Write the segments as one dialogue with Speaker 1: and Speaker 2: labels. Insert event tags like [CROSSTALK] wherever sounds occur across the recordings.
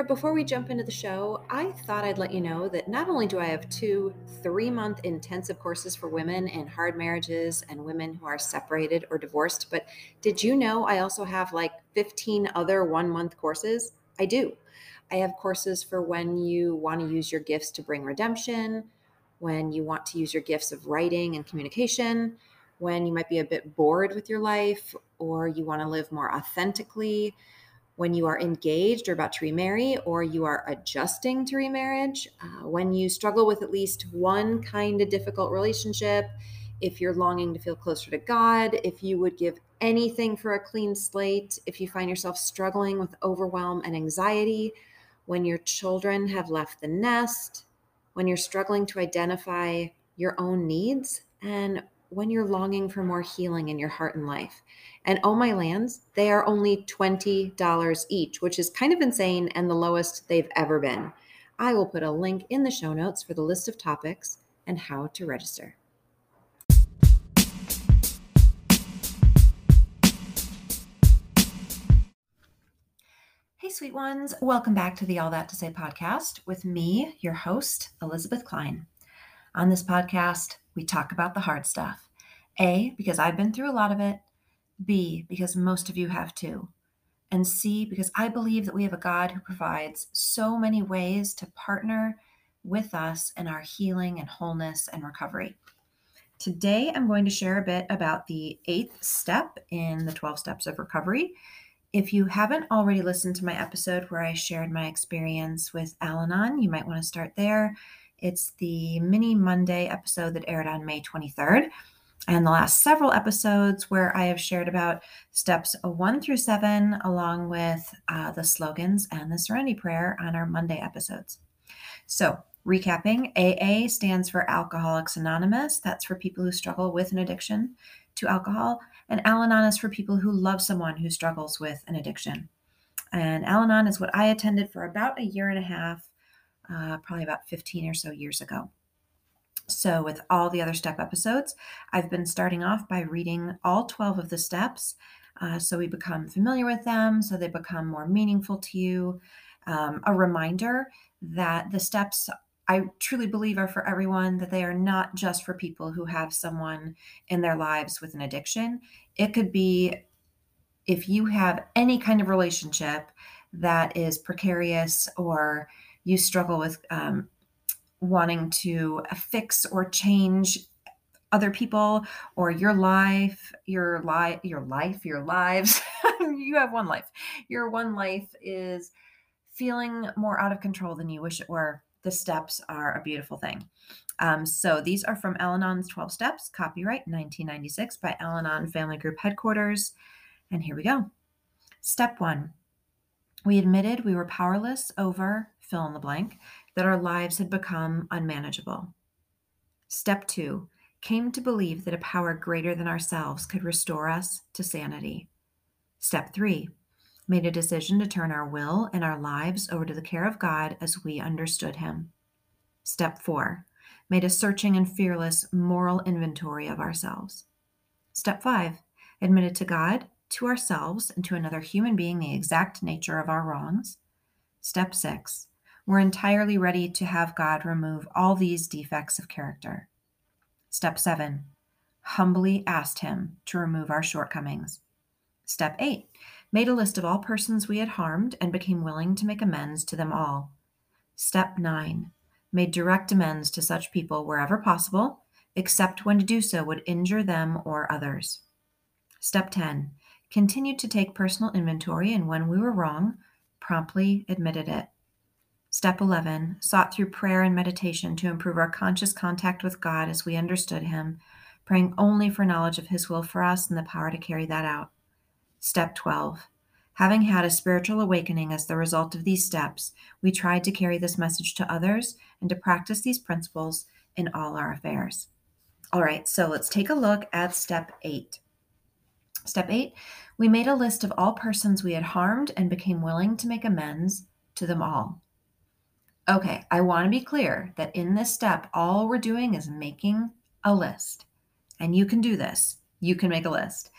Speaker 1: There, before we jump into the show, I thought I'd let you know that not only do I have two three month intensive courses for women in hard marriages and women who are separated or divorced, but did you know I also have like 15 other one month courses? I do. I have courses for when you want to use your gifts to bring redemption, when you want to use your gifts of writing and communication, when you might be a bit bored with your life or you want to live more authentically when you are engaged or about to remarry, or you are adjusting to remarriage, uh, when you struggle with at least one kind of difficult relationship, if you're longing to feel closer to God, if you would give anything for a clean slate, if you find yourself struggling with overwhelm and anxiety, when your children have left the nest, when you're struggling to identify your own needs, and when you're longing for more healing in your heart and life. And Oh My Lands, they are only $20 each, which is kind of insane and the lowest they've ever been. I will put a link in the show notes for the list of topics and how to register. Hey, sweet ones. Welcome back to the All That to Say podcast with me, your host, Elisabeth Klein. On this podcast, we talk about the hard stuff. A, because I've been through a lot of it. B, because most of you have too. And C, because I believe that we have a God who provides so many ways to partner with us in our healing and wholeness and recovery. Today, I'm going to share a bit about the eighth step in the 12 steps of recovery. If you haven't already listened to my episode where I shared my experience with Al Anon, you might want to start there. It's the mini Monday episode that aired on May 23rd and the last several episodes where I have shared about steps one through seven, along with uh, the slogans and the serenity prayer on our Monday episodes. So, recapping AA stands for Alcoholics Anonymous. That's for people who struggle with an addiction to alcohol. And Al Anon is for people who love someone who struggles with an addiction. And Al Anon is what I attended for about a year and a half, uh, probably about 15 or so years ago. So, with all the other step episodes, I've been starting off by reading all 12 of the steps uh, so we become familiar with them, so they become more meaningful to you. Um, a reminder that the steps I truly believe are for everyone, that they are not just for people who have someone in their lives with an addiction. It could be if you have any kind of relationship that is precarious or you struggle with um, wanting to fix or change other people or your life your life your life your lives. [LAUGHS] You have one life. Your one life is feeling more out of control than you wish it were. The steps are a beautiful thing. Um, so these are from al-anon's 12 steps copyright 1996 by al-anon family group headquarters. And here we go. Step one we admitted we were powerless over fill in the blank that our lives had become unmanageable. Step two came to believe that a power greater than ourselves could restore us to sanity. Step three made a decision to turn our will and our lives over to the care of God as we understood Him. Step four made a searching and fearless moral inventory of ourselves. Step five admitted to God, to ourselves, and to another human being the exact nature of our wrongs. Step six we're entirely ready to have God remove all these defects of character. Step seven, humbly asked Him to remove our shortcomings. Step eight, made a list of all persons we had harmed and became willing to make amends to them all. Step nine, made direct amends to such people wherever possible, except when to do so would injure them or others. Step 10, continued to take personal inventory and when we were wrong, promptly admitted it. Step 11 sought through prayer and meditation to improve our conscious contact with God as we understood Him, praying only for knowledge of His will for us and the power to carry that out. Step 12 Having had a spiritual awakening as the result of these steps, we tried to carry this message to others and to practice these principles in all our affairs. All right, so let's take a look at step eight. Step eight, we made a list of all persons we had harmed and became willing to make amends to them all. Okay, I want to be clear that in this step, all we're doing is making a list. And you can do this. You can make a list.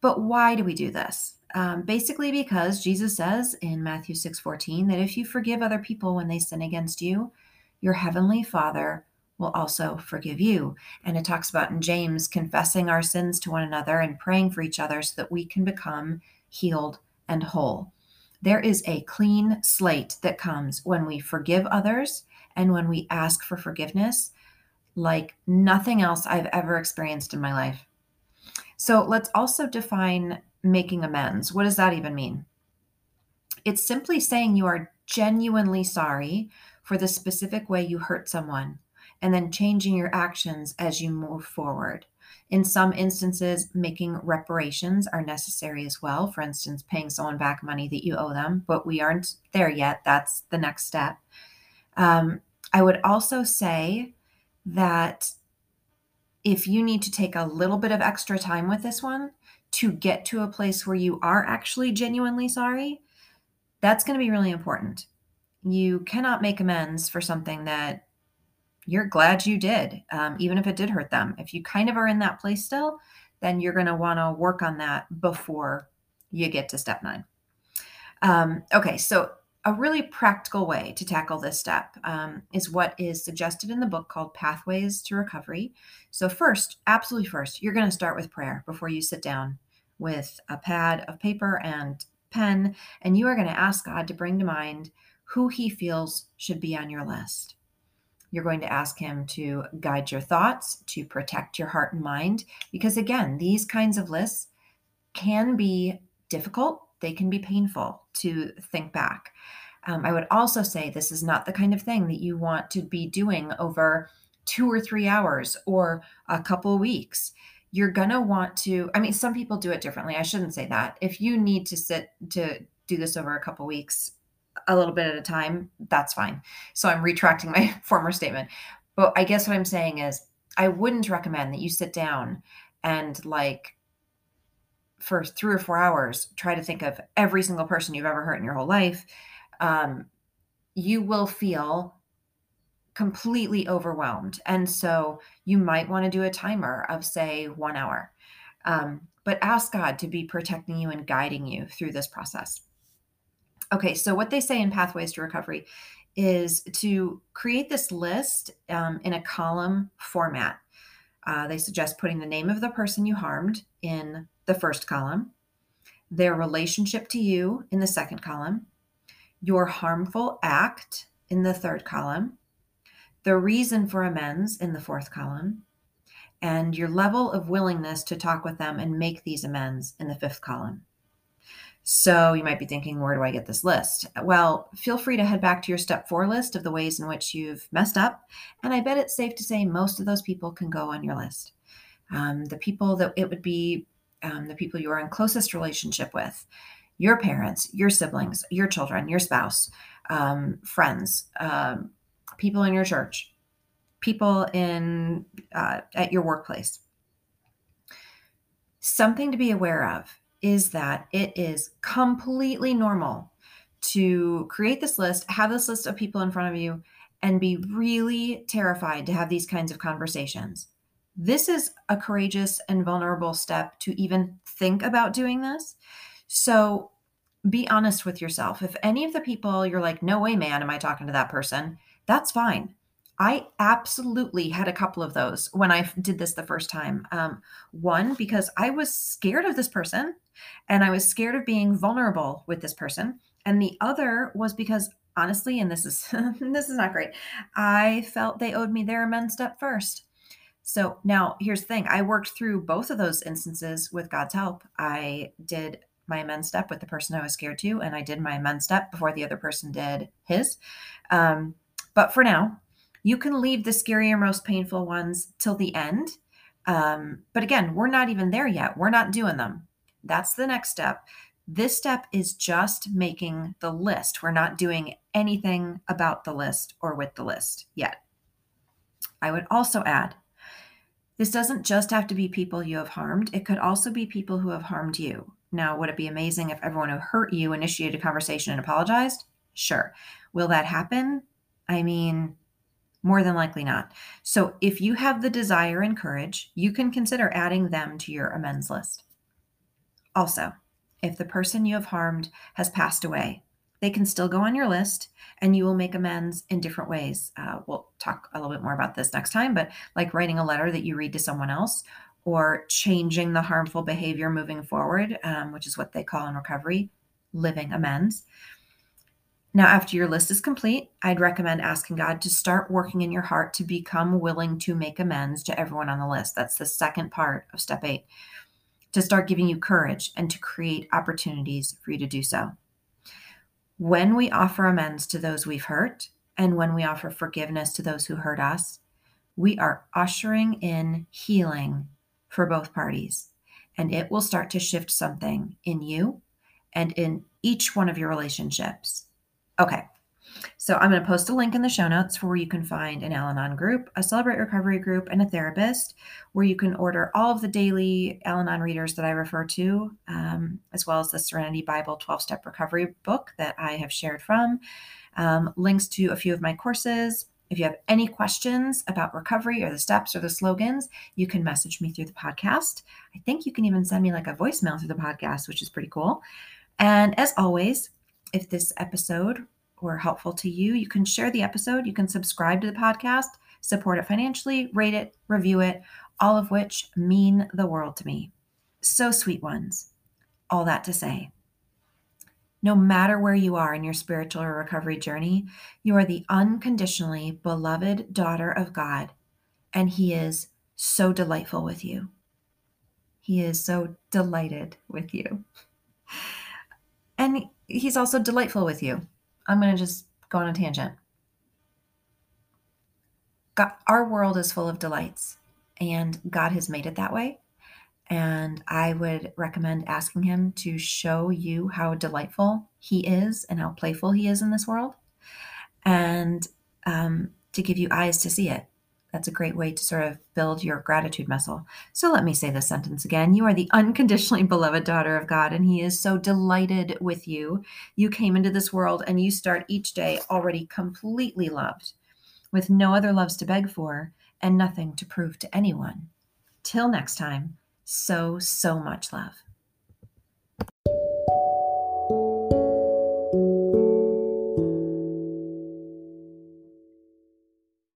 Speaker 1: But why do we do this? Um, basically, because Jesus says in Matthew 6 14 that if you forgive other people when they sin against you, your heavenly Father will also forgive you. And it talks about in James confessing our sins to one another and praying for each other so that we can become healed and whole. There is a clean slate that comes when we forgive others and when we ask for forgiveness, like nothing else I've ever experienced in my life. So let's also define making amends. What does that even mean? It's simply saying you are genuinely sorry for the specific way you hurt someone and then changing your actions as you move forward. In some instances, making reparations are necessary as well. For instance, paying someone back money that you owe them, but we aren't there yet. That's the next step. Um, I would also say that if you need to take a little bit of extra time with this one to get to a place where you are actually genuinely sorry, that's going to be really important. You cannot make amends for something that you're glad you did, um, even if it did hurt them. If you kind of are in that place still, then you're going to want to work on that before you get to step nine. Um, okay, so a really practical way to tackle this step um, is what is suggested in the book called Pathways to Recovery. So, first, absolutely first, you're going to start with prayer before you sit down with a pad of paper and pen, and you are going to ask God to bring to mind who He feels should be on your list. You're going to ask him to guide your thoughts, to protect your heart and mind, because again, these kinds of lists can be difficult, they can be painful to think back. Um, I would also say this is not the kind of thing that you want to be doing over two or three hours or a couple weeks. You're going to want to, I mean, some people do it differently. I shouldn't say that. If you need to sit to do this over a couple weeks, a little bit at a time, that's fine. So I'm retracting my [LAUGHS] former statement. But I guess what I'm saying is I wouldn't recommend that you sit down and like for three or four hours try to think of every single person you've ever hurt in your whole life. Um, you will feel completely overwhelmed. And so you might want to do a timer of, say, one hour. Um, but ask God to be protecting you and guiding you through this process. Okay, so what they say in Pathways to Recovery is to create this list um, in a column format. Uh, they suggest putting the name of the person you harmed in the first column, their relationship to you in the second column, your harmful act in the third column, the reason for amends in the fourth column, and your level of willingness to talk with them and make these amends in the fifth column. So you might be thinking, where do I get this list? Well, feel free to head back to your step four list of the ways in which you've messed up. And I bet it's safe to say most of those people can go on your list. Um, the people that it would be um, the people you are in closest relationship with, your parents, your siblings, your children, your spouse, um, friends, um, people in your church, people in uh, at your workplace. Something to be aware of is that it is completely normal to create this list, have this list of people in front of you, and be really terrified to have these kinds of conversations. This is a courageous and vulnerable step to even think about doing this. So be honest with yourself. If any of the people you're like, no way, man, am I talking to that person? That's fine. I absolutely had a couple of those when I did this the first time. Um, one, because I was scared of this person and I was scared of being vulnerable with this person. And the other was because honestly, and this is [LAUGHS] this is not great, I felt they owed me their amends step first. So now here's the thing. I worked through both of those instances with God's help. I did my amends step with the person I was scared to, and I did my amends step before the other person did his. Um, but for now, you can leave the scarier, most painful ones till the end. Um, but again, we're not even there yet. We're not doing them. That's the next step. This step is just making the list. We're not doing anything about the list or with the list yet. I would also add this doesn't just have to be people you have harmed, it could also be people who have harmed you. Now, would it be amazing if everyone who hurt you initiated a conversation and apologized? Sure. Will that happen? I mean, more than likely not. So, if you have the desire and courage, you can consider adding them to your amends list. Also, if the person you have harmed has passed away, they can still go on your list and you will make amends in different ways. Uh, we'll talk a little bit more about this next time, but like writing a letter that you read to someone else or changing the harmful behavior moving forward, um, which is what they call in recovery living amends. Now, after your list is complete, I'd recommend asking God to start working in your heart to become willing to make amends to everyone on the list. That's the second part of step eight, to start giving you courage and to create opportunities for you to do so. When we offer amends to those we've hurt, and when we offer forgiveness to those who hurt us, we are ushering in healing for both parties. And it will start to shift something in you and in each one of your relationships. Okay. So I'm going to post a link in the show notes for where you can find an Al Anon group, a Celebrate Recovery group, and a therapist, where you can order all of the daily Al Anon readers that I refer to, um, as well as the Serenity Bible 12 Step Recovery book that I have shared from, um, links to a few of my courses. If you have any questions about recovery or the steps or the slogans, you can message me through the podcast. I think you can even send me like a voicemail through the podcast, which is pretty cool. And as always, if this episode were helpful to you, you can share the episode, you can subscribe to the podcast, support it financially, rate it, review it, all of which mean the world to me. So, sweet ones, all that to say, no matter where you are in your spiritual or recovery journey, you are the unconditionally beloved daughter of God, and He is so delightful with you. He is so delighted with you. And he's also delightful with you. I'm going to just go on a tangent. God, our world is full of delights, and God has made it that way. And I would recommend asking Him to show you how delightful He is and how playful He is in this world, and um, to give you eyes to see it. That's a great way to sort of build your gratitude muscle. So let me say this sentence again. You are the unconditionally beloved daughter of God, and He is so delighted with you. You came into this world and you start each day already completely loved, with no other loves to beg for and nothing to prove to anyone. Till next time, so, so much love.